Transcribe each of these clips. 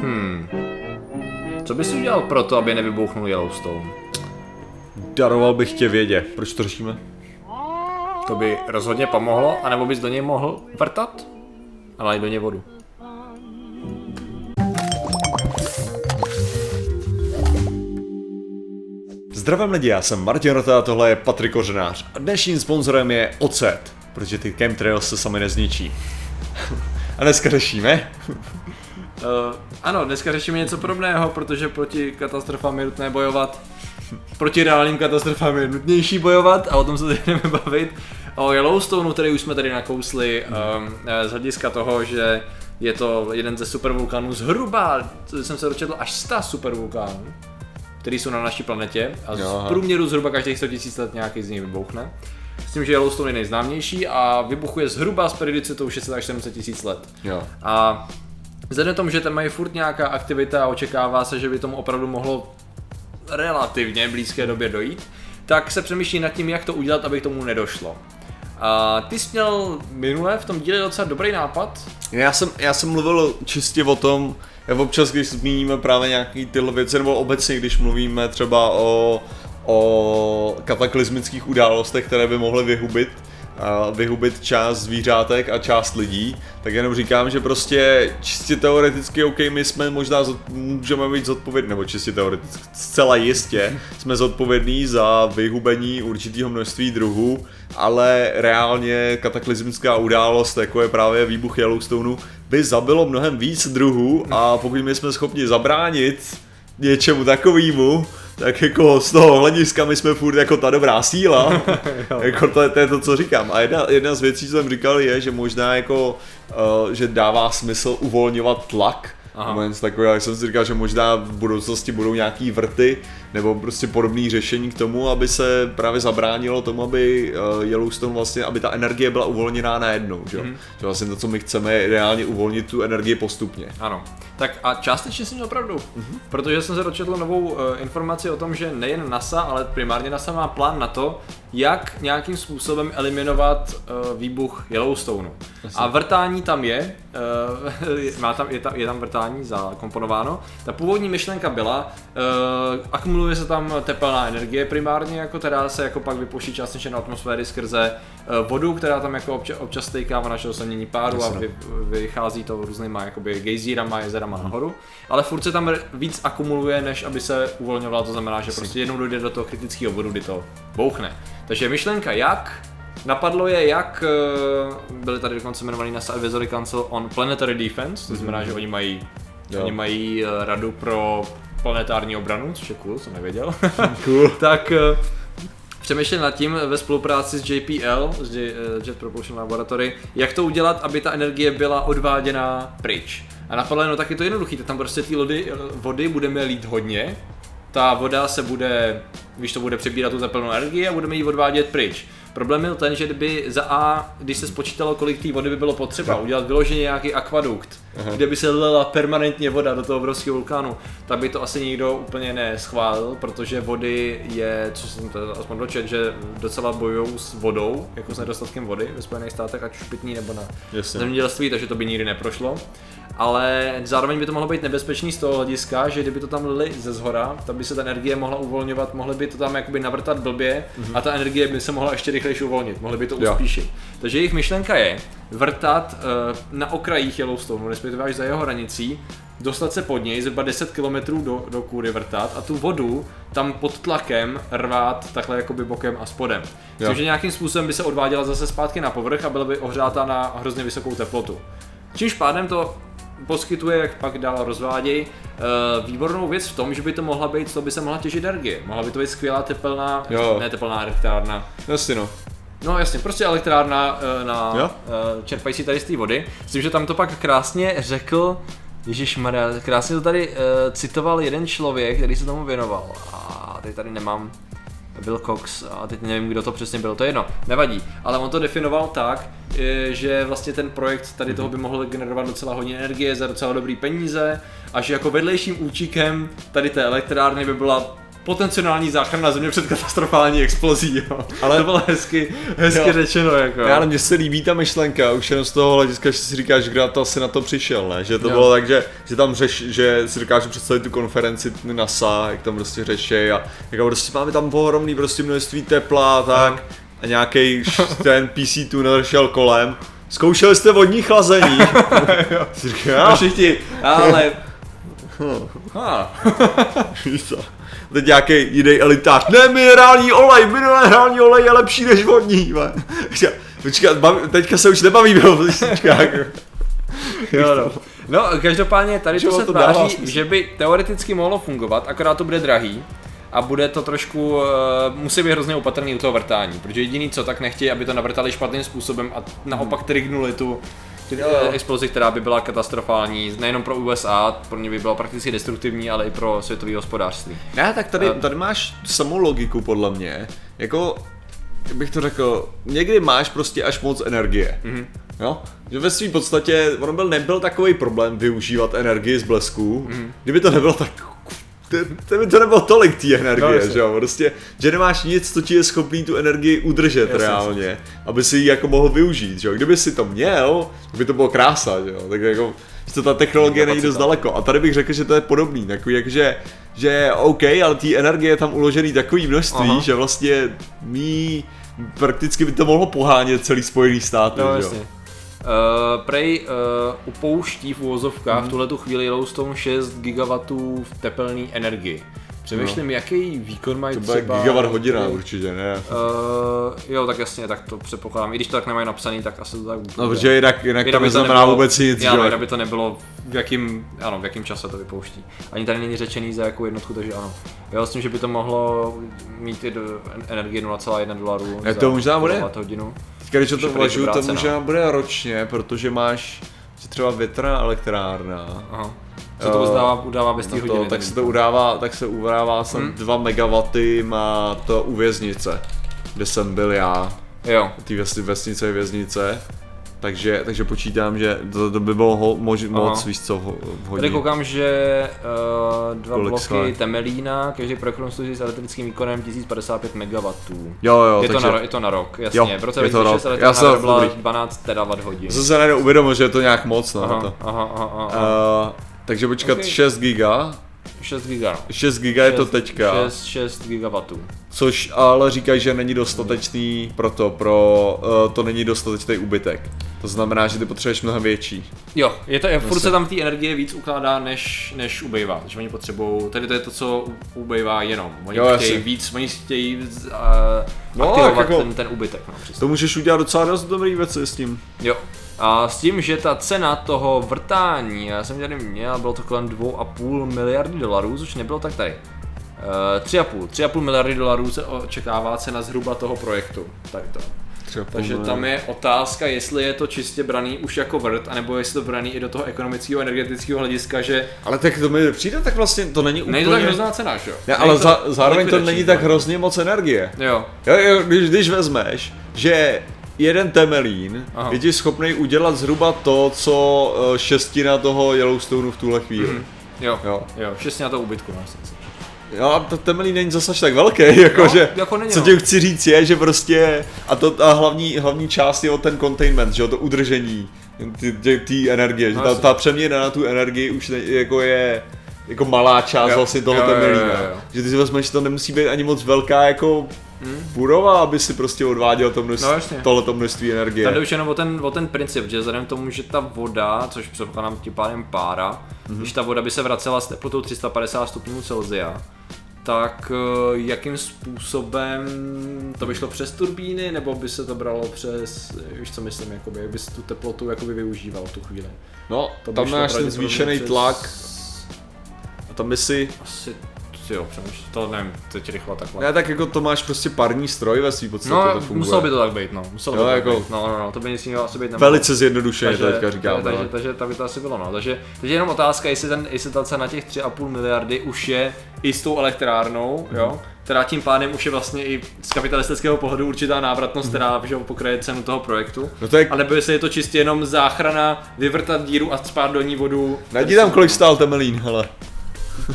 Hmm. Co bys udělal pro to, aby nevybuchnul Yellowstone? Daroval bych tě vědě. Proč to řešíme? To by rozhodně pomohlo, anebo bys do něj mohl vrtat? Ale i do něj vodu. Zdravím lidi, já jsem Martin Rota a tohle je Patrik Kořenář. A dnešním sponzorem je Ocet, protože ty chemtrails se sami nezničí. a dneska řešíme Uh, ano, dneska řešíme něco podobného, protože proti katastrofám je nutné bojovat. Proti reálným katastrofám je nutnější bojovat a o tom se teď budeme bavit. O Yellowstoneu, který už jsme tady nakousli um, z hlediska toho, že je to jeden ze supervulkánů zhruba, jsem se dočetl, až 100 supervulkánů, který jsou na naší planetě a z průměru zhruba každých 100 000 let nějaký z nich vybuchne. S tím, že Yellowstone je nejznámější a vybuchuje zhruba s periodicitou 600 až 700 tisíc let. Jo. A Vzhledem tomu, že tam mají furt nějaká aktivita a očekává se, že by tomu opravdu mohlo relativně blízké době dojít, tak se přemýšlí nad tím, jak to udělat, aby k tomu nedošlo. A ty jsi měl minule v tom díle docela dobrý nápad? Já jsem, já jsem mluvil čistě o tom, občas, když zmíníme právě nějaký tyhle věci, nebo obecně, když mluvíme třeba o, o kataklizmických událostech, které by mohly vyhubit vyhubit část zvířátek a část lidí, tak jenom říkám, že prostě čistě teoreticky, OK, my jsme možná můžeme být zodpovědní, nebo čistě teoreticky, zcela jistě jsme zodpovědní za vyhubení určitého množství druhů, ale reálně kataklizmická událost, jako je právě výbuch Yellowstoneu, by zabilo mnohem víc druhů a pokud my jsme schopni zabránit něčemu takovému, tak jako z toho hlediska my jsme furt jako ta dobrá síla, jako to je, to je to, co říkám. A jedna, jedna z věcí, co jsem říkal, je, že možná jako, uh, že dává smysl uvolňovat tlak, Aha. Něco takového, jak jsem si říkal, že možná v budoucnosti budou nějaký vrty nebo prostě podobné řešení k tomu, aby se právě zabránilo tomu, aby uh, Yellowstone vlastně, aby ta energie byla uvolněná najednou, že? Mm-hmm. že vlastně to, co my chceme, je reálně uvolnit tu energii postupně. Ano. Tak a částečně jsem měl pravdu, mm-hmm. protože jsem se dočetl novou uh, informaci o tom, že nejen NASA, ale primárně NASA má plán na to, jak nějakým způsobem eliminovat uh, výbuch Yellowstoneu. A vrtání tam je, uh, má tam, je, tam, je tam vrtání zakomponováno. Ta původní myšlenka byla, uh, akumuluje se tam tepelná energie primárně, jako teda se jako pak vypouští částečně na atmosféry skrze uh, vodu, která tam jako občas, občas stejká, našeho se mění páru a vy, vychází to různýma jakoby gejzírama, jezerama hmm. nahoru. Ale furt se tam víc akumuluje, než aby se uvolňovalo, to znamená, že prostě jednou dojde do toho kritického bodu, kdy to bouchne. Takže myšlenka jak, napadlo je jak, eh, byli tady dokonce jmenovaný na Advisory Council on Planetary Defense, to znamená, mm-hmm. že oni mají, jo. oni mají eh, radu pro planetární obranu, což je cool, jsem nevěděl. cool. tak eh, přemýšleli nad tím ve spolupráci s JPL, s Jet Propulsion Laboratory, jak to udělat, aby ta energie byla odváděna pryč. A napadlo no tak je to jednoduché, tam prostě ty lody, vody budeme lít hodně, ta voda se bude, když to bude přebírat tu tepelnou energii a budeme ji odvádět pryč. Problém byl ten, že kdyby za A, když se spočítalo, kolik té vody by bylo potřeba, no. udělat vyloženě nějaký akvadukt, Aha. kde by se lila permanentně voda do toho obrovského vulkánu, tak by to asi nikdo úplně neschválil, protože vody je, co jsem to aspoň dočet, že docela bojují s vodou, jako s nedostatkem vody ve Spojených státech, ať už pitný nebo na zemědělství, takže to by nikdy neprošlo ale zároveň by to mohlo být nebezpečný z toho hlediska, že kdyby to tam lili ze zhora, tak by se ta energie mohla uvolňovat, mohly by to tam jakoby navrtat blbě mm-hmm. a ta energie by se mohla ještě rychleji uvolnit, mohly by to uspíšit. Jo. Takže jejich myšlenka je vrtat uh, na okrajích Yellowstoneu, respektive až za jeho hranicí, dostat se pod něj, zhruba 10 km do, do kůry vrtat a tu vodu tam pod tlakem rvát takhle jakoby bokem a spodem. Jo. Což nějakým způsobem by se odváděla zase zpátky na povrch a byla by ohřátá na hrozně vysokou teplotu. Čímž pádem to poskytuje, jak pak dál rozvádějí, uh, výbornou věc v tom, že by to mohla být, to by se mohla těžit energie. Mohla by to být skvělá tepelná, jo. ne tepelná elektrárna. Jasně no. No jasně, prostě elektrárna uh, na uh, čerpající tady z té vody. Myslím, že tam to pak krásně řekl, Ježíš Maria, krásně to tady uh, citoval jeden člověk, který se tomu věnoval. A teď tady nemám Wilcox a teď nevím, kdo to přesně byl, to je jedno, nevadí. Ale on to definoval tak, že vlastně ten projekt tady toho by mohl generovat docela hodně energie za docela dobrý peníze a že jako vedlejším účikem tady té elektrárny by byla potenciální záchrana země před katastrofální explozí, jo. Ale- to bylo hezky, hezky Jo. řečeno, jako. Ale mně se líbí ta myšlenka, už jenom z toho hlediska, že si říkáš, kdo to asi na to přišel, ne? Že to Jo. bylo tak, že, že tam řeš, že si dokážu představit tu konferenci NASA, jak tam prostě řeší a jako prostě máme tam ohromný prostě množství tepla a tak a nějaký ten PC tuner šel kolem. Zkoušeli jste vodní chlazení? si A říká, všichni, ale... Teď nějaký jiný elitář, ne minerální olej, minerální olej je lepší než vodní. va." Říká, Počkat, teďka se už nebavíme o písničkách. Jo, no. no, každopádně tady to se to tváří, že by teoreticky mohlo fungovat, akorát to bude drahý. A bude to trošku, uh, musí být hrozně opatrný u toho vrtání, protože jediný co, tak nechtějí, aby to navrtali špatným způsobem a naopak trignuli tu tu, Jo, jo. eh, explozi, která by byla katastrofální, nejenom pro USA, pro ně by byla prakticky destruktivní, ale i pro světové hospodářství. Ne, tak tady, A- tady máš samou logiku podle mě. Jako, jak bych to řekl, někdy máš prostě až moc energie. Mm-hmm. Jo? Že ve své podstatě, ono byl, nebyl takový problém využívat energii z blesku, Mhm. mm-hmm. kdyby to nebylo tak to, to by to nebylo tolik té No, energie, jasně. že jo, prostě, že nemáš nic, co ti je schopný tu energii udržet Jasně, reálně, aby si ji jako mohl využít, že jo, kdyby si to měl, by to bylo krása, že jo, tak jako, že to ta technologie není dost daleko a tady bych řekl, že to je podobný, takový, jakože, že OK, ale té energie je tam uložený takový množství, Aha. že vlastně mý, prakticky by to mohlo pohánět celý Spojený státy, No že jo. jasně. Uh, prej uh, upouští v uvozovkách Mhm. v tuhle tu chvíli Yellowstone 6 gigawatů v tepelné energii. Přemýšlím, jaký výkon mají No. To bude třeba... gigawatt hodina ty- určitě, ne? Uh, jo, tak jasně, tak to předpokládám. I když to tak nemají napsaný, tak asi to tak bude. No, protože jinak, jinak to Jinak by neznamená nebylo- vůbec nic, jo. jinak by to nebylo, v jakým, ano, v jakým čase to vypouští. Ani tady není řečený za jakou jednotku, takže ano. Jo, s tím, že by to mohlo mít i do, energie 0,1 dolarů Ne, to možná bude. hodinu. Teďka, když o Což je tom prý uvažuju, dobrá to možná bude ročně, protože máš třeba větrná elektrárna. Aha. Co to Eh, udává, udává bez na to, hodiny. tak se to udává, tak se udává jsem Hmm. 2 megawaty má to u věznice, kde jsem byl já, Jo. ty vesni, vesnice je věznice. Takže, takže počítám, že to, to by bylo ho, mož, moc, víš co, v, v Tady koukám, že uh, dva Kolik bloky stojí? Temelína, každý projekt služí s elektrickým výkonem 1055 MW. Jo, jo, je, takže... to na, je to na rok, jasně. Jo, v roce je to 2006 rok. Já elektrárna byla dobrý. 12 terawatt hodin. Jsem se najednou uvědomil, že je to nějak moc, no, Aha, to. aha, aha, aha. Uh, takže počkat Ok. 6 giga, 6 giga. no. 6 giga je to teďka. 6, 6 gigawatů. Což ale říkají, že není dostatečný pro to, pro uh, to není dostatečný úbytek. To znamená, že ty potřebuješ mnohem větší. Jo, je to, je, furt se tam té energie víc ukládá, než, než ubejvá. Takže oni potřebují, tady to je to, co ubejvá jenom. Oni Jo, chtějí víc, oni chtějí uh, No, aktivovat jako- ten, ten ubytek. No, přesně. To můžeš udělat docela dost dobrý věci s tím. Jo. A s tím, že ta cena toho vrtání, já jsem tady měl, bylo to kolem 2,5 miliardy dolarů, což nebylo tak tady. Uh, 3,5, 3,5 miliardy dolarů se očekává cena zhruba toho projektu. Tady to. Takže tam je otázka, jestli je to čistě braný už jako vrt, anebo jestli to braný i do toho ekonomického, energetického hlediska, že Ale tak to mi přijde, tak vlastně to není úplně... není to tak hrozná cena, že jo? Ne, ale to za, zároveň to není tak hrozně moc energie. Jo, Jo, jo, když, když vezmeš, že jeden temelín Aha. je ti schopný udělat zhruba to, co eh, šestina toho Yellowstoneu v tuhle chvíli. Mhm. jo, Jo. jo, jo, šestně na to ubytku, no, si. Jo, a to temelí není zase tak velký, jakože, jako není, co no. tím chci říct je, že prostě, a to a hlavní, hlavní část je o ten containment, že jo, to udržení té energie, že No, ta, jasně. ta přeměna na tu energii už ne, jako je jako malá část Jo, vlastně toho temelína. Že ty si vezmeš, že to nemusí být ani moc velká jako budova, aby si prostě odváděl to množství, Hmm. No, jasně. tohleto množství energie. Tady už jenom o ten, o ten princip, že vzhledem k tomu, že ta voda, což předpokládám tím pádem pára, Mhm. mm-hmm. když ta voda by se vracela s teplotou 350 stupňů Celsia, tak eh, jakým způsobem to by šlo přes turbíny, nebo by se to bralo přes, víš co myslím, jakoby, jak bys tu teplotu jakoby využíval v tu chvíli? No, To tam máš ten zvýšený přes- tlak a tam by si Asi, jo, přemýšlím, to nevím, teď rychle takhle. Ne, tak jako to máš prostě parní stroj ve svý podstatě, no, to funguje. muselo by to tak být, no. Muselo Jo, by to jako- tak být. No, no, no, to by nic jiného asi být nemohlo. Velice zjednodušeně to teďka říkám. takže, no. takže, takže, to by to asi bylo, no. Takže, takže jenom otázka, jestli, ten, jestli ta cena těch 3,5 miliardy už je i s tou elektrárnou, Mhm. jo, která tím pádem už je vlastně i z kapitalistického pohledu určitá návratnost, která že, jo, pokryje cenu toho projektu. Mhm. No to je, A nebo jestli je to čistě jenom záchrana, vyvrtat díru a spát do ní vodu. najdi tam kolik stál Temelín, hele.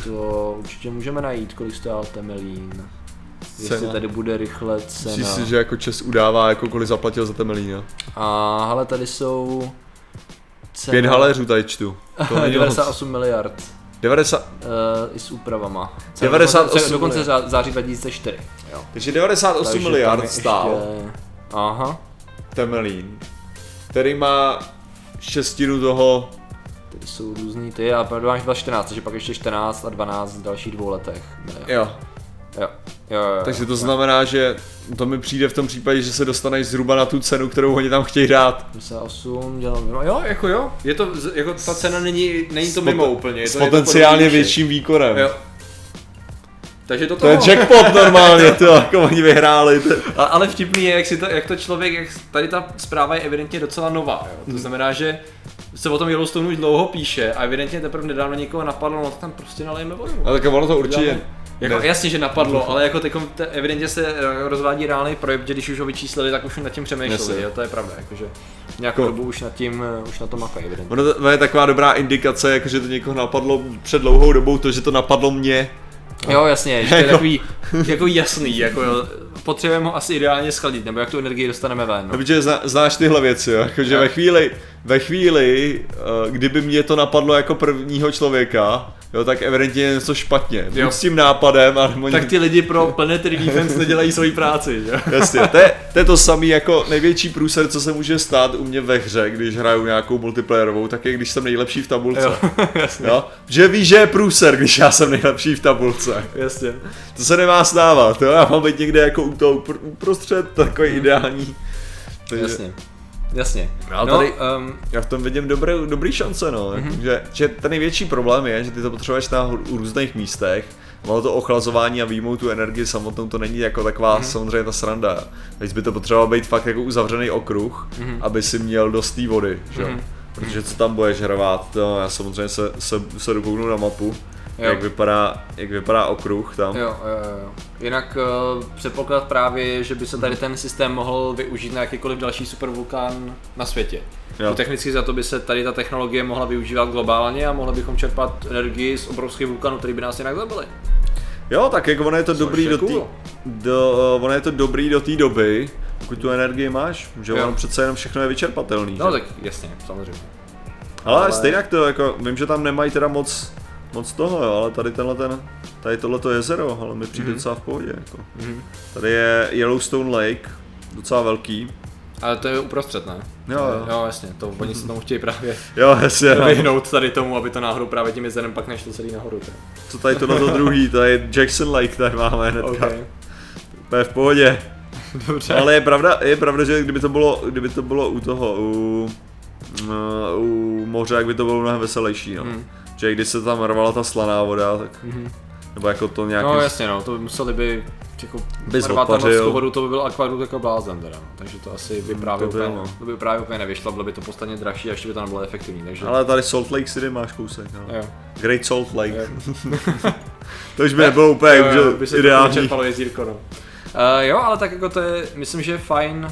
To určitě můžeme najít, kolik stál Temelín. Jestli Cena. tady bude rychle Myslíš cena. si, že jako Čes udává, jako kolik zaplatil za Temelína? A hele, tady jsou cena Pět haléřů tady čtu. To není moc. 98 miliard. 90, Uh, I s úpravama. Cena 98 dokonce, dokonce zá- září 2004. Jo. takže 98 Takže miliard je stál Ještě... Aha. Temelín, který má šestinu toho, Tady jsou různý ty a pak máš 14, takže pak ještě 14 a 12 v dalších dvou letech. miliard. jo. Jo. Jo, jo, jo. Takže to znamená, že to mi přijde v tom případě, že se dostaneš zhruba na tu cenu, kterou oni tam chtějí dát. 58 dělám, no jo, jako jo. Je to, jako ta cena není, není to mimo úplně. Je S to, je to potenciálně větším výkonem. Jo. Takže to, To je jackpot normálně, to jako oni vyhráli. To. A, ale vtipný je, jak, si to, jak to člověk, jak tady ta zpráva je evidentně docela nová. Jo? To znamená, že se o tom Yellowstoneu už dlouho píše a evidentně teprve nedávno někoho napadlo, no to tam prostě nalejeme vodu. A tak ono to určitě... Jako, ne. jasně, že napadlo, ale jako teďkom te, evidentně se eh, rozvádí reálný projekt, že když už ho vyčíslili, tak už nad tím přemýšleli, jo, to je pravda, jakože nějakou Ko- dobu už nad tím, eh, už na to makají evidentně. Ono to je taková dobrá indikace, jako že to někoho napadlo před dlouhou dobou, to, že to napadlo mě. Jo, jasně, že to je Jako- takový, jako jasný, jako jo, potřebujeme ho asi ideálně skladit, nebo jak tu energii dostaneme ven. No. No. Protože zna, znáš tyhle věci, jo? Jako, že ve chvíli, ve chvíli, eh, kdyby mě to napadlo jako prvního člověka, jo, tak evidentně je něco špatně. Jo. S tím nápadem, a nebo Tak ty lidi pro Planetary Defense nedělají svoji práci, že? jo? Jasně, to je, to je to samý jako největší průser, co se může stát u mě ve hře, když hraju nějakou multiplayerovou, tak je když jsem nejlepší v tabulce. Jo, Jo. jasně, Že víš, že je průser, když já jsem nejlepší v tabulce. jasně. To se nemá stávat, jo? já mám být někde jako u toho upr- uprostřed, takový ideální. Takže Jasně. Jasně. No, No, tady- um, Já v tom vidím dobré, dobrý šance, no. Mhm. Mm-hmm. Že, že ten největší problém je, že ty to potřebuješ na různých místech, Ono to ochlazování a výjmout tu energii samotnou, to není jako taková mm-hmm. samozřejmě ta sranda. Teď by to potřebovalo být fakt jako uzavřený okruh, mm-hmm. aby si měl dost té vody, že? Mhm. Mm-hmm. Protože co tam budeš hrvat, to já samozřejmě se, se, se dokouknu na mapu, Jo. jak vypadá, jak vypadá okruh tam. jo, jo, jo. Jinak uh, předpoklad právě že by se tady ten systém mohl využít na jakýkoliv další supervulkán na světě. Jo. Jo. Technicky za to by se tady ta technologie mohla využívat globálně a mohli bychom čerpat energii z obrovských vulkanů, který by nás jinak zabili. Jo, tak jako ono je to Což dobrý je do té cool. do, ono je to dobrý do té doby, pokud tu energii máš, že Jo. ono přece jenom všechno je vyčerpatelný. No že? tak jasně, samozřejmě. ale, ale- stejně to jako, vím, že tam nemají teda moc, moc toho, jo, ale tady tenhle ten, tady tohleto jezero, ale mi přijde Mhm. docela v pohodě, jako. Mhm. Tady je Yellowstone Lake, docela velký. Ale to je uprostřed, ne? Jo, jo. jo jasně, to oni se tomu chtějí právě Jo, jasně, no. vyhnout tady tomu, aby to náhodou právě tím jezerem pak nešlo celý nahoru. tak. Co tady tohleto druhý, to je Jackson Lake, tady máme hnedka. Okay. To je v pohodě. Dobře. Ale je pravda, je pravda, že kdyby to bylo, kdyby to bylo u toho, u, uh, u moře, jak by to bylo mnohem veselější, no. Hmm. Že když se tam rvala ta slaná voda, tak, Mhm. nebo jako to nějaký... No jasně no, to by museli by jako Bys rvat tam vodu, to by byl akvadukt jako blázen teda, no. takže to asi by právě, to by úplně, no. to by právě úplně nevyšlo, bylo by to podstatně dražší a ještě by to nebylo efektivní, takže Ale tady Salt Lake City máš kousek, no. jo. Great Salt Lake. To už by nebylo úplně Jo, jo, že by se to ideální. vyčerpalo jezírko, no. Uh, jo, ale tak jako to je, myslím, že je fajn,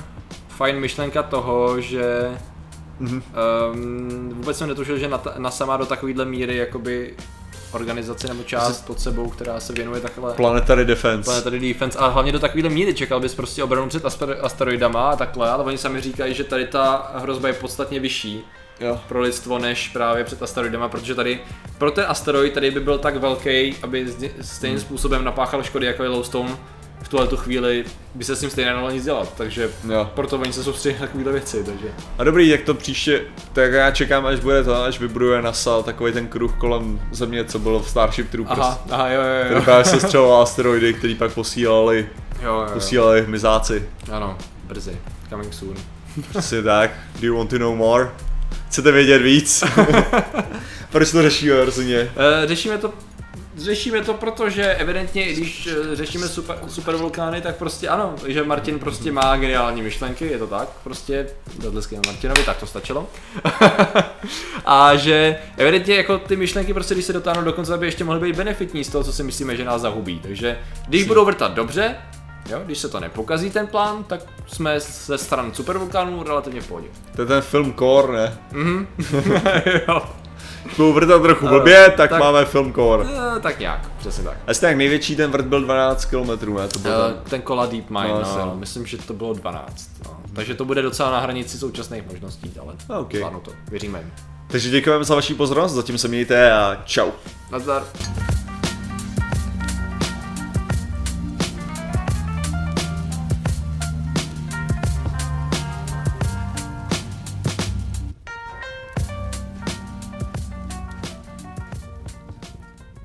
fajn myšlenka toho, že Mhm. um, vůbec jsem netušil, že NASA, má do takovýhle míry jakoby organizaci nebo část pod sebou, která se věnuje takhle Planetary Defense. Planetary Defense, ale hlavně do takovýhle míry čekal bys prostě obranu před aster- asteroidama a takhle, ale oni sami říkají, že tady ta hrozba je podstatně vyšší Jo. pro lidstvo než právě před asteroidama, protože tady pro ten asteroid tady by byl tak velký, aby stejným způsobem napáchal škody jako Yellowstone, v tuhle tu chvíli by se s ním stejně nedalo nic dělat, takže Jo. proto oni se soustředí na takovéhle věci, takže A dobrý, jak to příště, tak já čekám, až bude to, až vybuduje NASA takový ten kruh kolem země, co bylo v Starship Troopers. aha, aha, jo, jo, Který jo, právě se střeloval asteroidy, který pak posílali, jo, jo, jo. posílali hmyzáci. ano, brzy, coming soon. Přesně tak. Do you want to know more? Chcete vědět víc? Proč to řešíme rozhodně? Eh, řešíme to Řešíme to, protože evidentně, když eh, řešíme super, super vulkány, tak prostě ano, že Martin prostě má geniální myšlenky, je to tak, prostě zatlesky na Martinovi, tak to stačilo. a že evidentně jako ty myšlenky prostě, když se dotáhnou do konce, aby ještě mohly být benefitní z toho, co si myslíme, že nás zahubí. Takže když budou vrtat dobře, jo, když se to nepokazí ten plán, tak jsme ze stran supervulkánů relativně v pohodě. To je ten film Core, ne? Mhm. jo. Budu vrtat trochu blbě, tak, tak- máme film core. Eh, tak nějak, přesně tak. A jestli jak největší ten vrt byl 12 km, ne? To bylo Eh, ten kola Deep Mine, No, no, asi, no, myslím, že to bylo 12. No. Takže to bude docela na hranici současných možností, ale OK. zvládnu to, věříme jim. Takže děkujeme za vaši pozornost, zatím se mějte a čau. Nazdar.